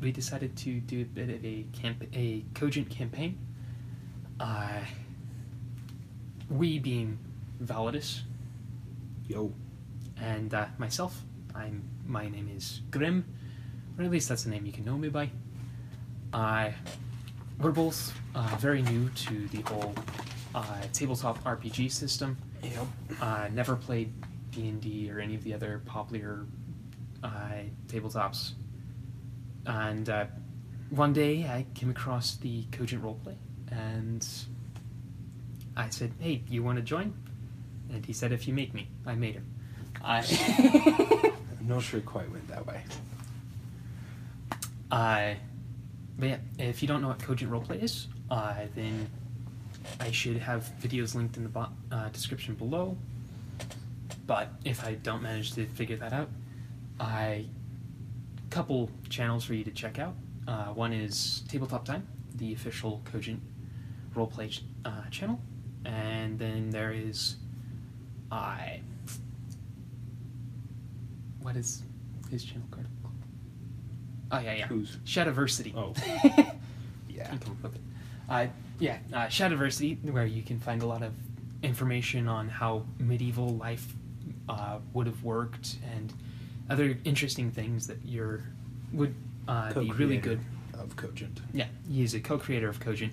we, we decided to do a bit of a camp a cogent campaign. Uh, we being Validus Yo. and uh, myself. I'm my name is Grim, or at least that's the name you can know me by. I we're both uh, very new to the whole uh, tabletop RPG system. Yep. Uh, never played D and D or any of the other popular uh, tabletops. And uh, one day I came across the Cogent roleplay, and I said, "Hey, you want to join?" And he said, "If you make me." I made him. I. I'm not sure it quite went that way. Uh, but yeah, if you don't know what Cogent Roleplay is, uh, then I should have videos linked in the bo- uh, description below. But if I don't manage to figure that out, I couple channels for you to check out. Uh, one is Tabletop Time, the official Cogent Roleplay ch- uh, channel, and then there is I. what is his channel called? Oh yeah, yeah. Who's? Shadiversity. Oh. Yeah. You up with it. Uh, yeah, uh, Shadiversity, where you can find a lot of information on how medieval life uh, would have worked and other interesting things that you're would uh, be really good. Of Cogent. Yeah, he's a co-creator of Cogent,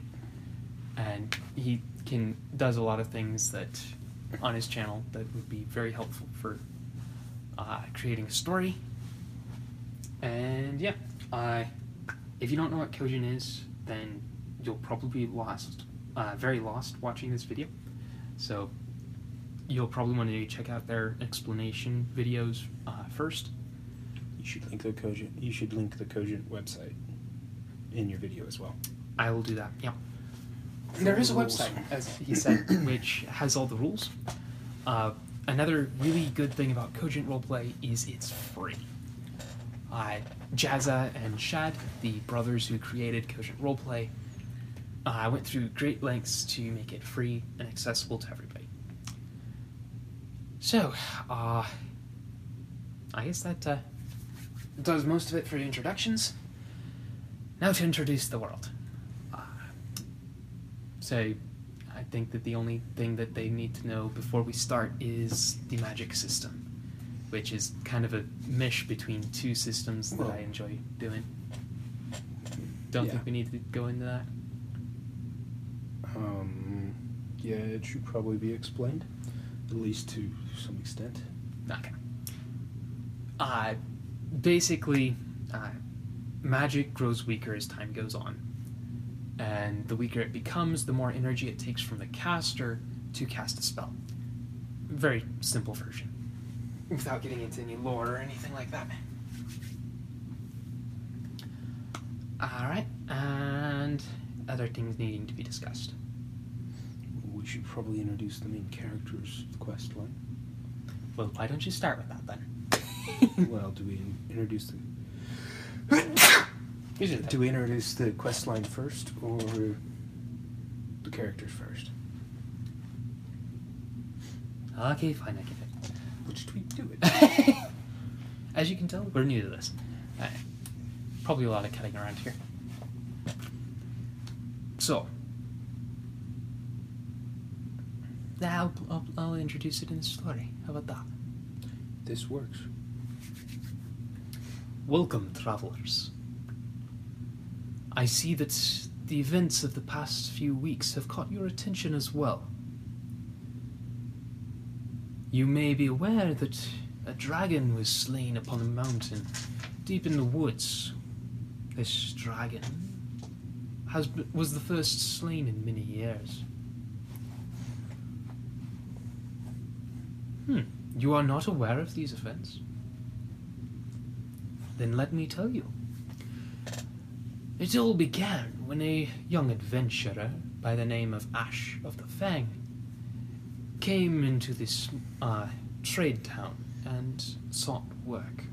and he can does a lot of things that on his channel that would be very helpful for uh, creating a story. And yeah, uh, if you don't know what Cogent is, then you'll probably be lost, uh, very lost watching this video. So you'll probably want to check out their explanation videos uh, first. You should link the Cogent. You should link the Cogent website in your video as well. I will do that. Yeah. There is a Rules. website, as he said, which has all the rules. Uh, another really good thing about Cogent Roleplay is it's free. Uh, Jazza and Shad, the brothers who created Cogent Roleplay, uh, went through great lengths to make it free and accessible to everybody. So, uh, I guess that uh, does most of it for introductions. Now to introduce the world. Uh, so, I think that the only thing that they need to know before we start is the magic system, which is kind of a mesh between two systems that I enjoy doing. Don't Yeah. think we need to go into that. Um, yeah, it should probably be explained, at least to some extent. Okay. Uh, basically, uh, magic grows weaker as time goes on. And the weaker it becomes, the more energy it takes from the caster to cast a spell. Very simple version. Without getting into any lore or anything like that. Alright, and other things needing to be discussed. We should probably introduce the main character's the quest line. Well, why don't you start with that then? well, do we introduce the do we introduce the quest line first or the characters first? Okay, fine, I get it. Which do we do it? As you can tell, we're new to this. Uh, probably a lot of cutting around here. So, I'll, I'll, I'll introduce it in the story. How about that? this works. Welcome, travelers. I see that the events of the past few weeks have caught your attention as well. You may be aware that a dragon was slain upon a mountain deep in the woods. This dragon has was the first slain in many years. Hmm, you are not aware of these events? Then let me tell you. It all began when a young adventurer by the name of Ash of the Fang came into this uh, trade town and sought work.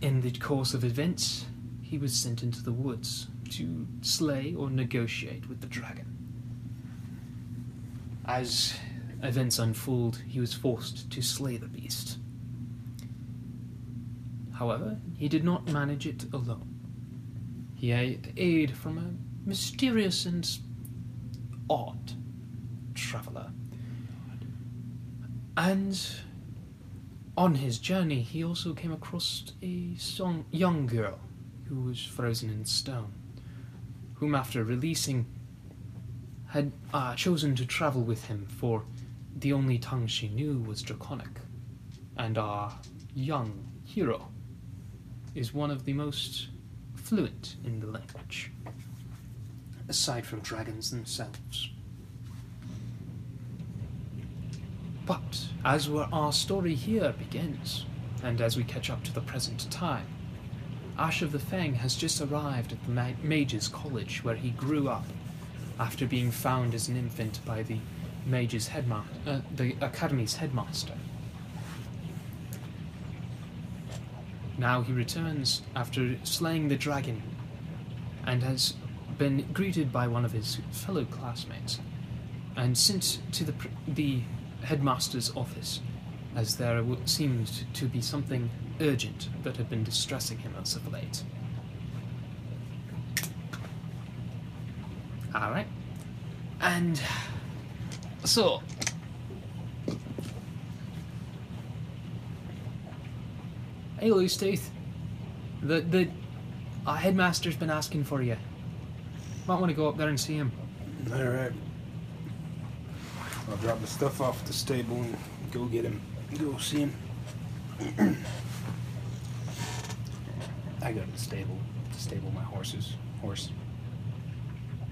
In the course of events, he was sent into the woods to slay or negotiate with the dragon. As events unfold, he was forced to slay the beast. However, he did not manage it alone. He had aid from a mysterious and odd traveler. And on his journey, he also came across a song, young girl who was frozen in stone, whom, after releasing, had uh, chosen to travel with him, for the only tongue she knew was Draconic. And our young hero is one of the most fluent in the language, aside from dragons themselves. But as we our story here begins, and as we catch up to the present time, Ash of the Fang has just arrived at the Ma- Mages College where he grew up after being found as an infant by the Mage's headma- uh, the Academy's headmaster. Now he returns after slaying the dragon and has been greeted by one of his fellow classmates and sent to the, the headmaster's office as there seemed to be something urgent that had been distressing him as of late. Alright. And so Hey Loose Tooth. The the our headmaster's been asking for you. Might want to go up there and see him. All right. I'll drop the stuff off at the stable and go get him. Go see him. I go to the stable to stable my horses, horse,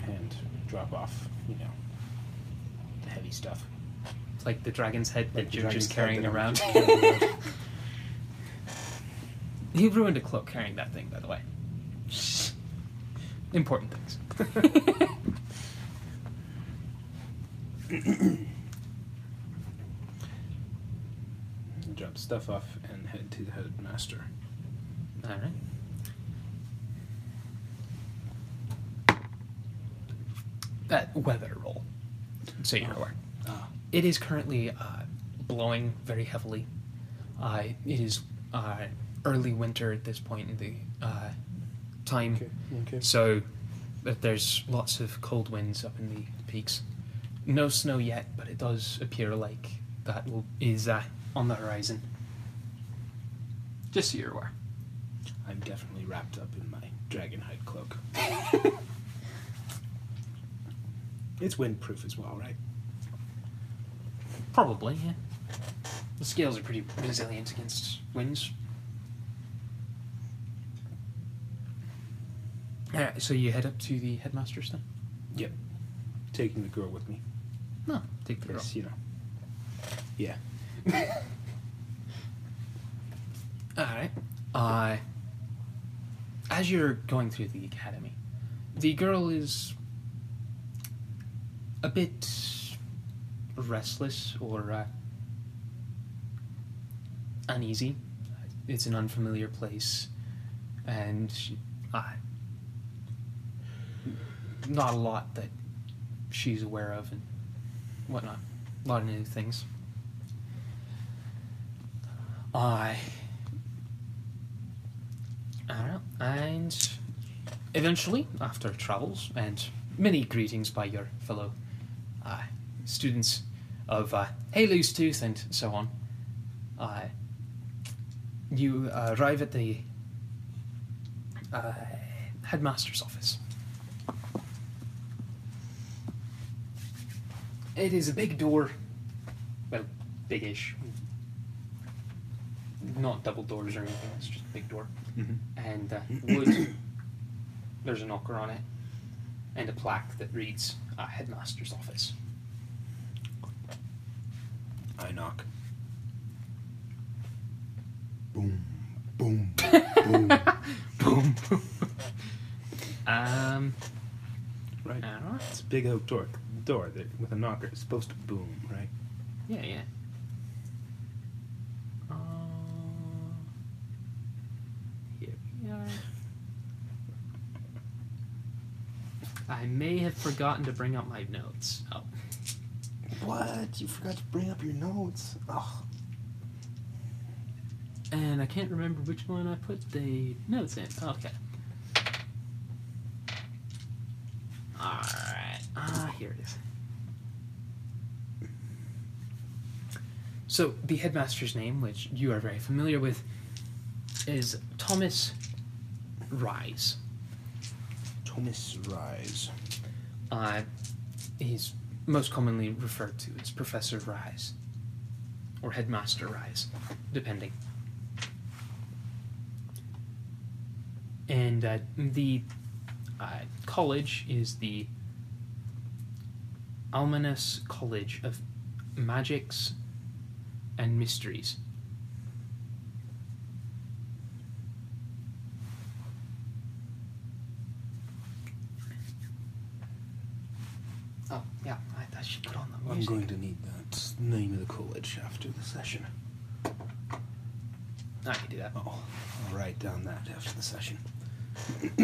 and drop off, you know, the heavy stuff. It's like the dragon's head Like that the you're just head carrying that I'm around. just carrying around. He ruined a cloak carrying that thing, by the way. Important things. drop stuff off and head to the headmaster. All right. That weather roll, so you're aware. Ah. It is currently uh, blowing very heavily. Uh, it is uh, early winter at this point in the uh, time, Okay. Okay. so that there's lots of cold winds up in the peaks. No snow yet, but it does appear like that will, is uh, on the horizon. Just so you're aware. I'm definitely wrapped up in my dragon hide cloak. it's windproof as well, right? Probably, yeah. The scales are pretty resilient against winds. Alright, so you head up to the headmaster's then? Yep. Taking the girl with me. No, take the girl. Yes, you know. Yeah. Alright. Uh, as you're going through the academy, the girl is a bit restless or uh, uneasy. It's an unfamiliar place, and uh, not a lot that she's aware of and whatnot. A lot of new things. I. I don't know. And eventually, after travels and many greetings by your fellow students of uh, Hey Loose Tooth and so on, uh, you uh, arrive at the uh, headmaster's office. It is a big door. Well, big-ish. Not double doors or anything. It's just a big door, Mm-hmm. and uh, wood. There's a knocker on it, and a plaque that reads uh, "Headmaster's Office." I knock. Boom, boom, boom. Boom. um. Right. I. It's a big oak door. Door that with a knocker is supposed to boom, right? Yeah, yeah. Uh, here we are. I may have forgotten to bring up my notes. Oh. What? You forgot to bring up your notes. Oh, And I can't remember which one I put the notes in. Okay. Alright. Ah, here it is. So, the headmaster's name, which you are very familiar with, is Thomas Rise. Thomas Rise. Uh, he's most commonly referred to as Professor Rise, or Headmaster Rise, depending. And uh, the uh, college is the Almanus College of Magics and Mysteries. Oh, yeah, I, I should put on the I'm going to need that name of the college after the session. I can do that. Oh, I'll write down that after the session.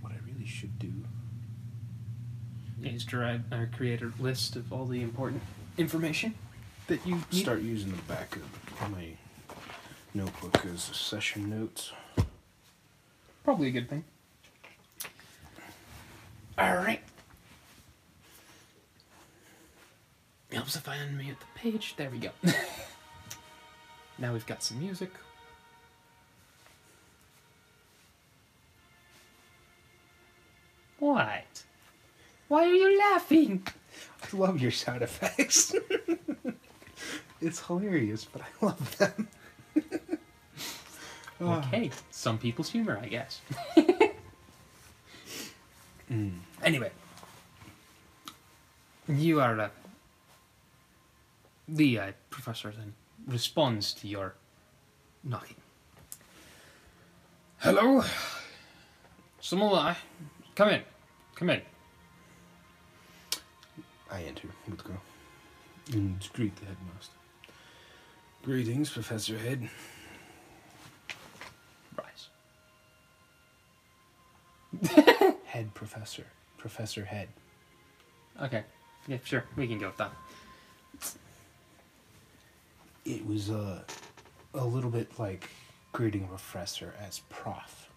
what I really should do. Is derive or create a list of all the important information that you need. Start using the back of my notebook as session notes. Probably a good thing. All right. Helps if I unmute the page. There we go. now we've got some music. What? Why are you laughing? I love your sound effects. it's hilarious, but I love them. Ah. Okay, some people's humor, I guess. Mm. Anyway, you are uh, the uh, professor then responds to your knocking. Hello, Samulai. Come in. Come in. I enter with go and greet the headmaster. Greetings, Professor Head. Rise. Head Professor. Professor Head. Okay. Yeah, sure. We can go with that. It was uh, a little bit like greeting a professor as prof.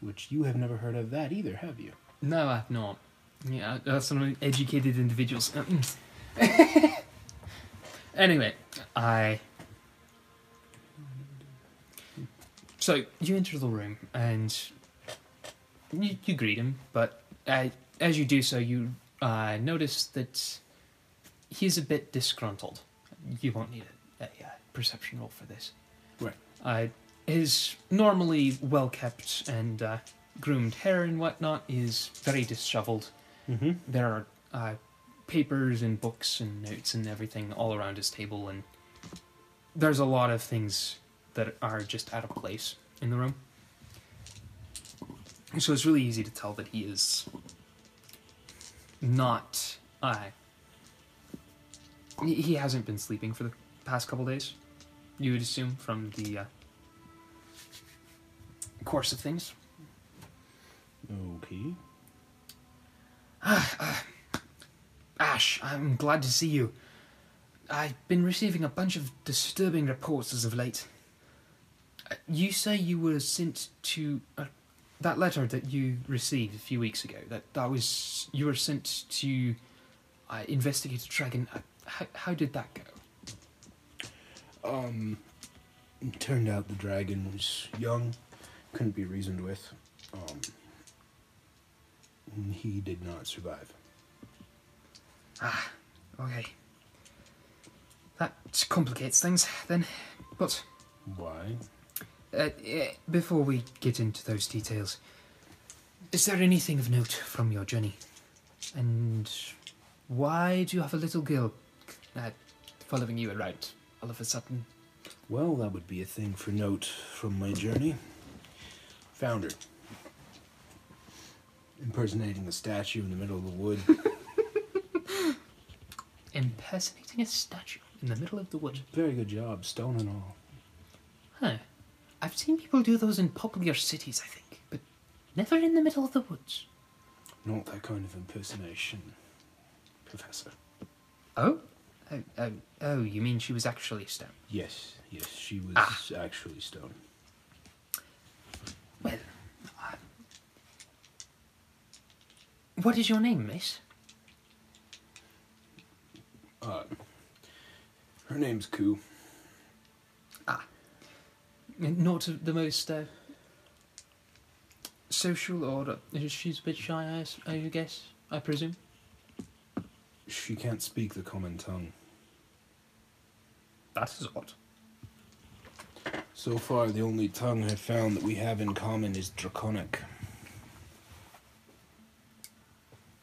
Which you have never heard of that either, have you? No, I've not. Yeah, that's some educated individuals. anyway, I. So you enter the room and you, you greet him, but uh, as you do so, you uh, notice that he's a bit disgruntled. You won't need a, a, uh perception roll for this. Right. Uh, his normally well kept and uh, groomed hair and whatnot is very disheveled. Mm-hmm. There are uh, papers and books and notes and everything all around his table, and there's a lot of things that are just out of place in the room. So it's really easy to tell that he is not. Uh, he hasn't been sleeping for the past couple days. You would assume from the uh, course of things. Okay. Ash, I'm glad to see you. I've been receiving a bunch of disturbing reports as of late. Uh, You say you were sent to uh, that letter that you received a few weeks ago. That that was you were sent to uh, investigate a dragon. How, how did that go? Um, it turned out the dragon was young, couldn't be reasoned with. Um, and he did not survive. Ah, okay. That complicates things then. But Why? Uh, before we get into those details, is there anything of note from your journey? And why do you have a little girl uh, following you around all of a sudden? Well, that would be a thing for note from my journey. Founder. Impersonating a statue in the middle of the wood. Impersonating a statue in the middle of the wood. Very good job, stone and all. Huh. I've seen people do those in popular cities, I think, but never in the middle of the woods. Not that kind of impersonation, Professor. Oh? Oh, oh, oh, you mean she was actually stone? Yes, yes, she was Ah. actually stone. Well, uh, what is your name, miss? Uh, her name's Koo. Ah. Not the most uh, social, or uh, she's a bit shy, I, I guess, I presume. She can't speak the common tongue. That is odd. So far, the only tongue I've found that we have in common is Draconic.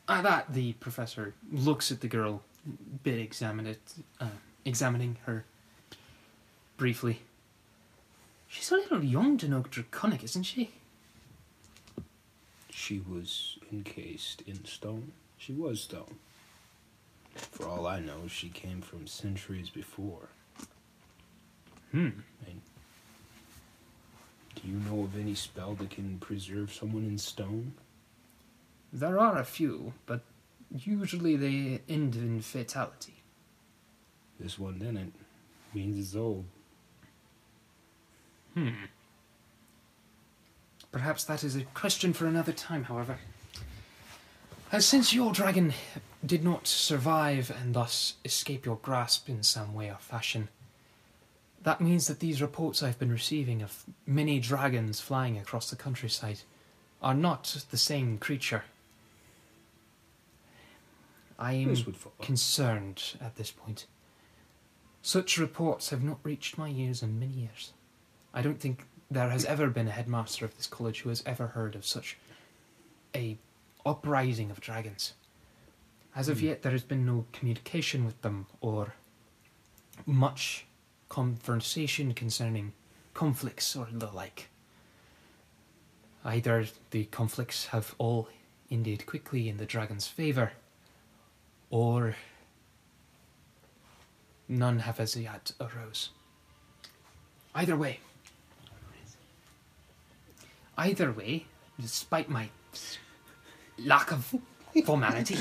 At that, the professor looks at the girl, bit examine it, uh, examining her briefly. She's a little young to know Draconic, isn't she? She was encased in stone. She was stone. For all I know, she came from centuries before. Hmm. Do you know of any spell that can preserve someone in stone? There are a few, but usually they end in fatality. This one didn't. Means it's old. Hmm. Perhaps that is a question for another time, however. As since your dragon did not survive and thus escape your grasp in some way or fashion, that means that these reports I've been receiving of many dragons flying across the countryside are not the same creature. I am This would follow. concerned at this point. Such reports have not reached my ears in many years. I don't think there has ever been a headmaster of this college who has ever heard of such a uprising of dragons. As of Hmm. yet, there has been no communication with them or much conversation concerning conflicts or the like. Either the conflicts have all ended quickly in the dragon's favour, or none have as yet arose. Either way, either way, despite my lack of formality.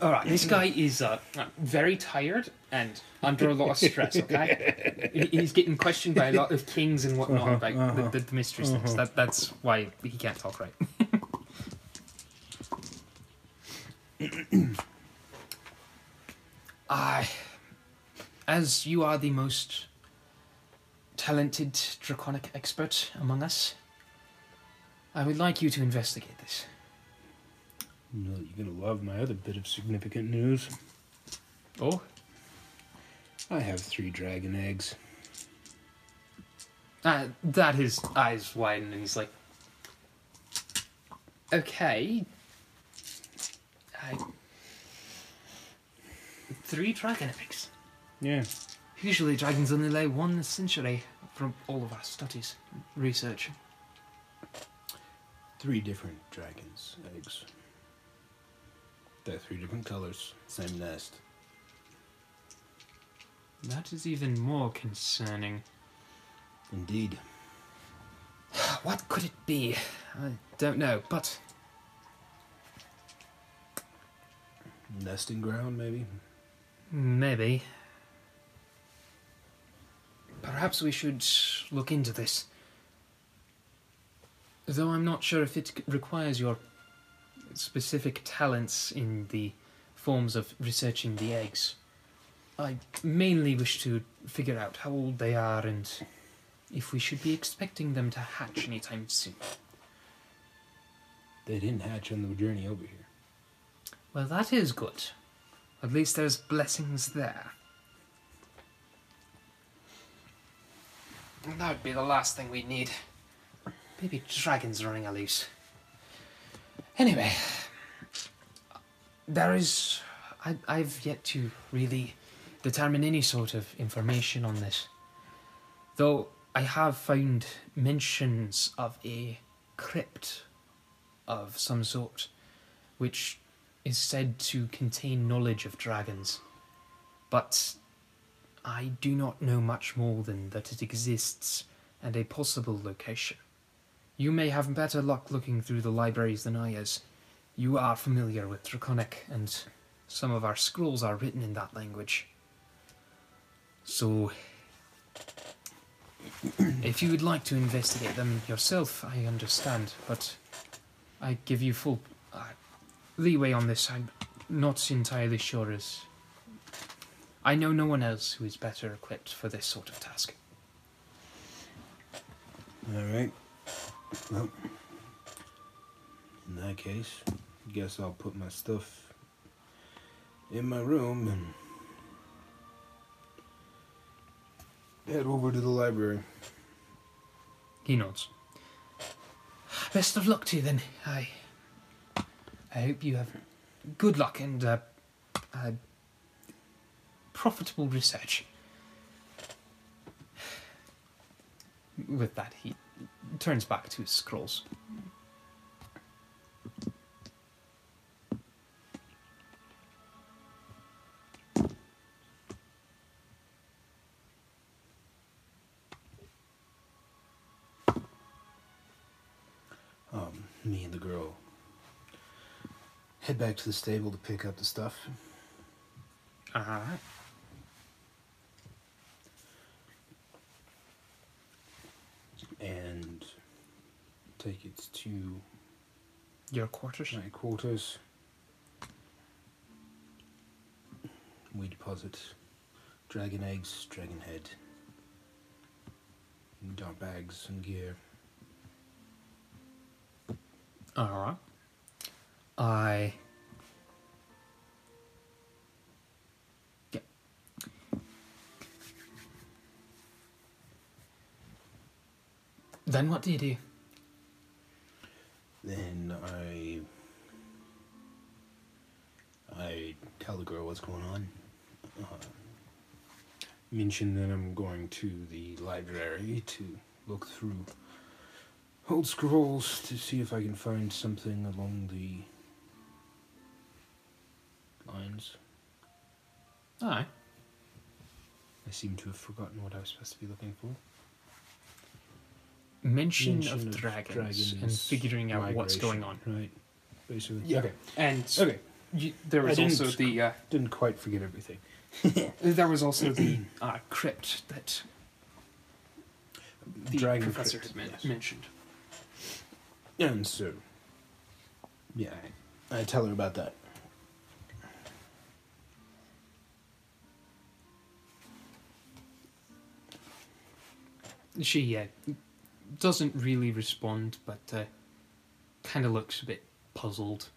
All right, this guy is uh, very tired and under a lot of stress. Okay, He- he's getting questioned by a lot of kings and whatnot Uh-huh, about uh-huh, the, the, the mystery things. That that's why he can't talk right. I, as you are the most talented draconic expert among us, I would like you to investigate this. No, you're gonna love my other bit of significant news. Oh, I have three dragon eggs. uh, that his eyes widen and he's like, "Okay, I, three dragon eggs. Yeah. Usually, dragons only lay one a century from all of our studies, research. Three different dragons' eggs. They're three different colors, same nest. That is even more concerning. Indeed. What could it be? I don't know, but Nesting ground, maybe? maybe. Perhaps we should look into this. Though I'm not sure if it requires your specific talents in the forms of researching the eggs. I mainly wish to figure out how old they are and if we should be expecting them to hatch anytime soon. They didn't hatch on the journey over here. Well, that is good. At least there's blessings there. And that would be the last thing we need. Maybe dragons running a loose. Anyway, there is. I, I've yet to really determine any sort of information on this. Though I have found mentions of a crypt of some sort, which is said to contain knowledge of dragons, but I do not know much more than that it exists and a possible location. You may have better luck looking through the libraries than I is, you are familiar with Draconic, and some of our scrolls are written in that language. So, if you would like to investigate them yourself, I understand, but I give you full uh, leeway on this. I'm not entirely sure as. I know no one else who is better equipped for this sort of task. All right. Well, in that case, I guess I'll put my stuff in my room and head over to the library. He nods. Best of luck to you then. I. I hope you have good luck and uh, uh, profitable research. With that, he turns back to his scrolls. Um, me and the girl head back to the stable to pick up the stuff. Alright. and take it to Your quarters? my quarters. We deposit dragon eggs, dragon head, dark bags, and gear. Alright. I. Yeah. Then what do you do? Then I I tell the girl what's going on. Uh, mention that I'm going to the library to look through old scrolls to see if I can find something along the lines. Aye. I seem to have forgotten what I was supposed to be looking for. Mention, Mention of, of dragons, and figuring out what's going on. Right. Basically. Yeah. Okay. And Okay. you, there was didn't also the uh, Didn't quite forget everything. there was also the uh, crypt that the Dragon professor crypt, had men- yes. mentioned. And so, yeah, I, I tell her about that. She uh, doesn't really respond, but uh, kind of looks a bit puzzled.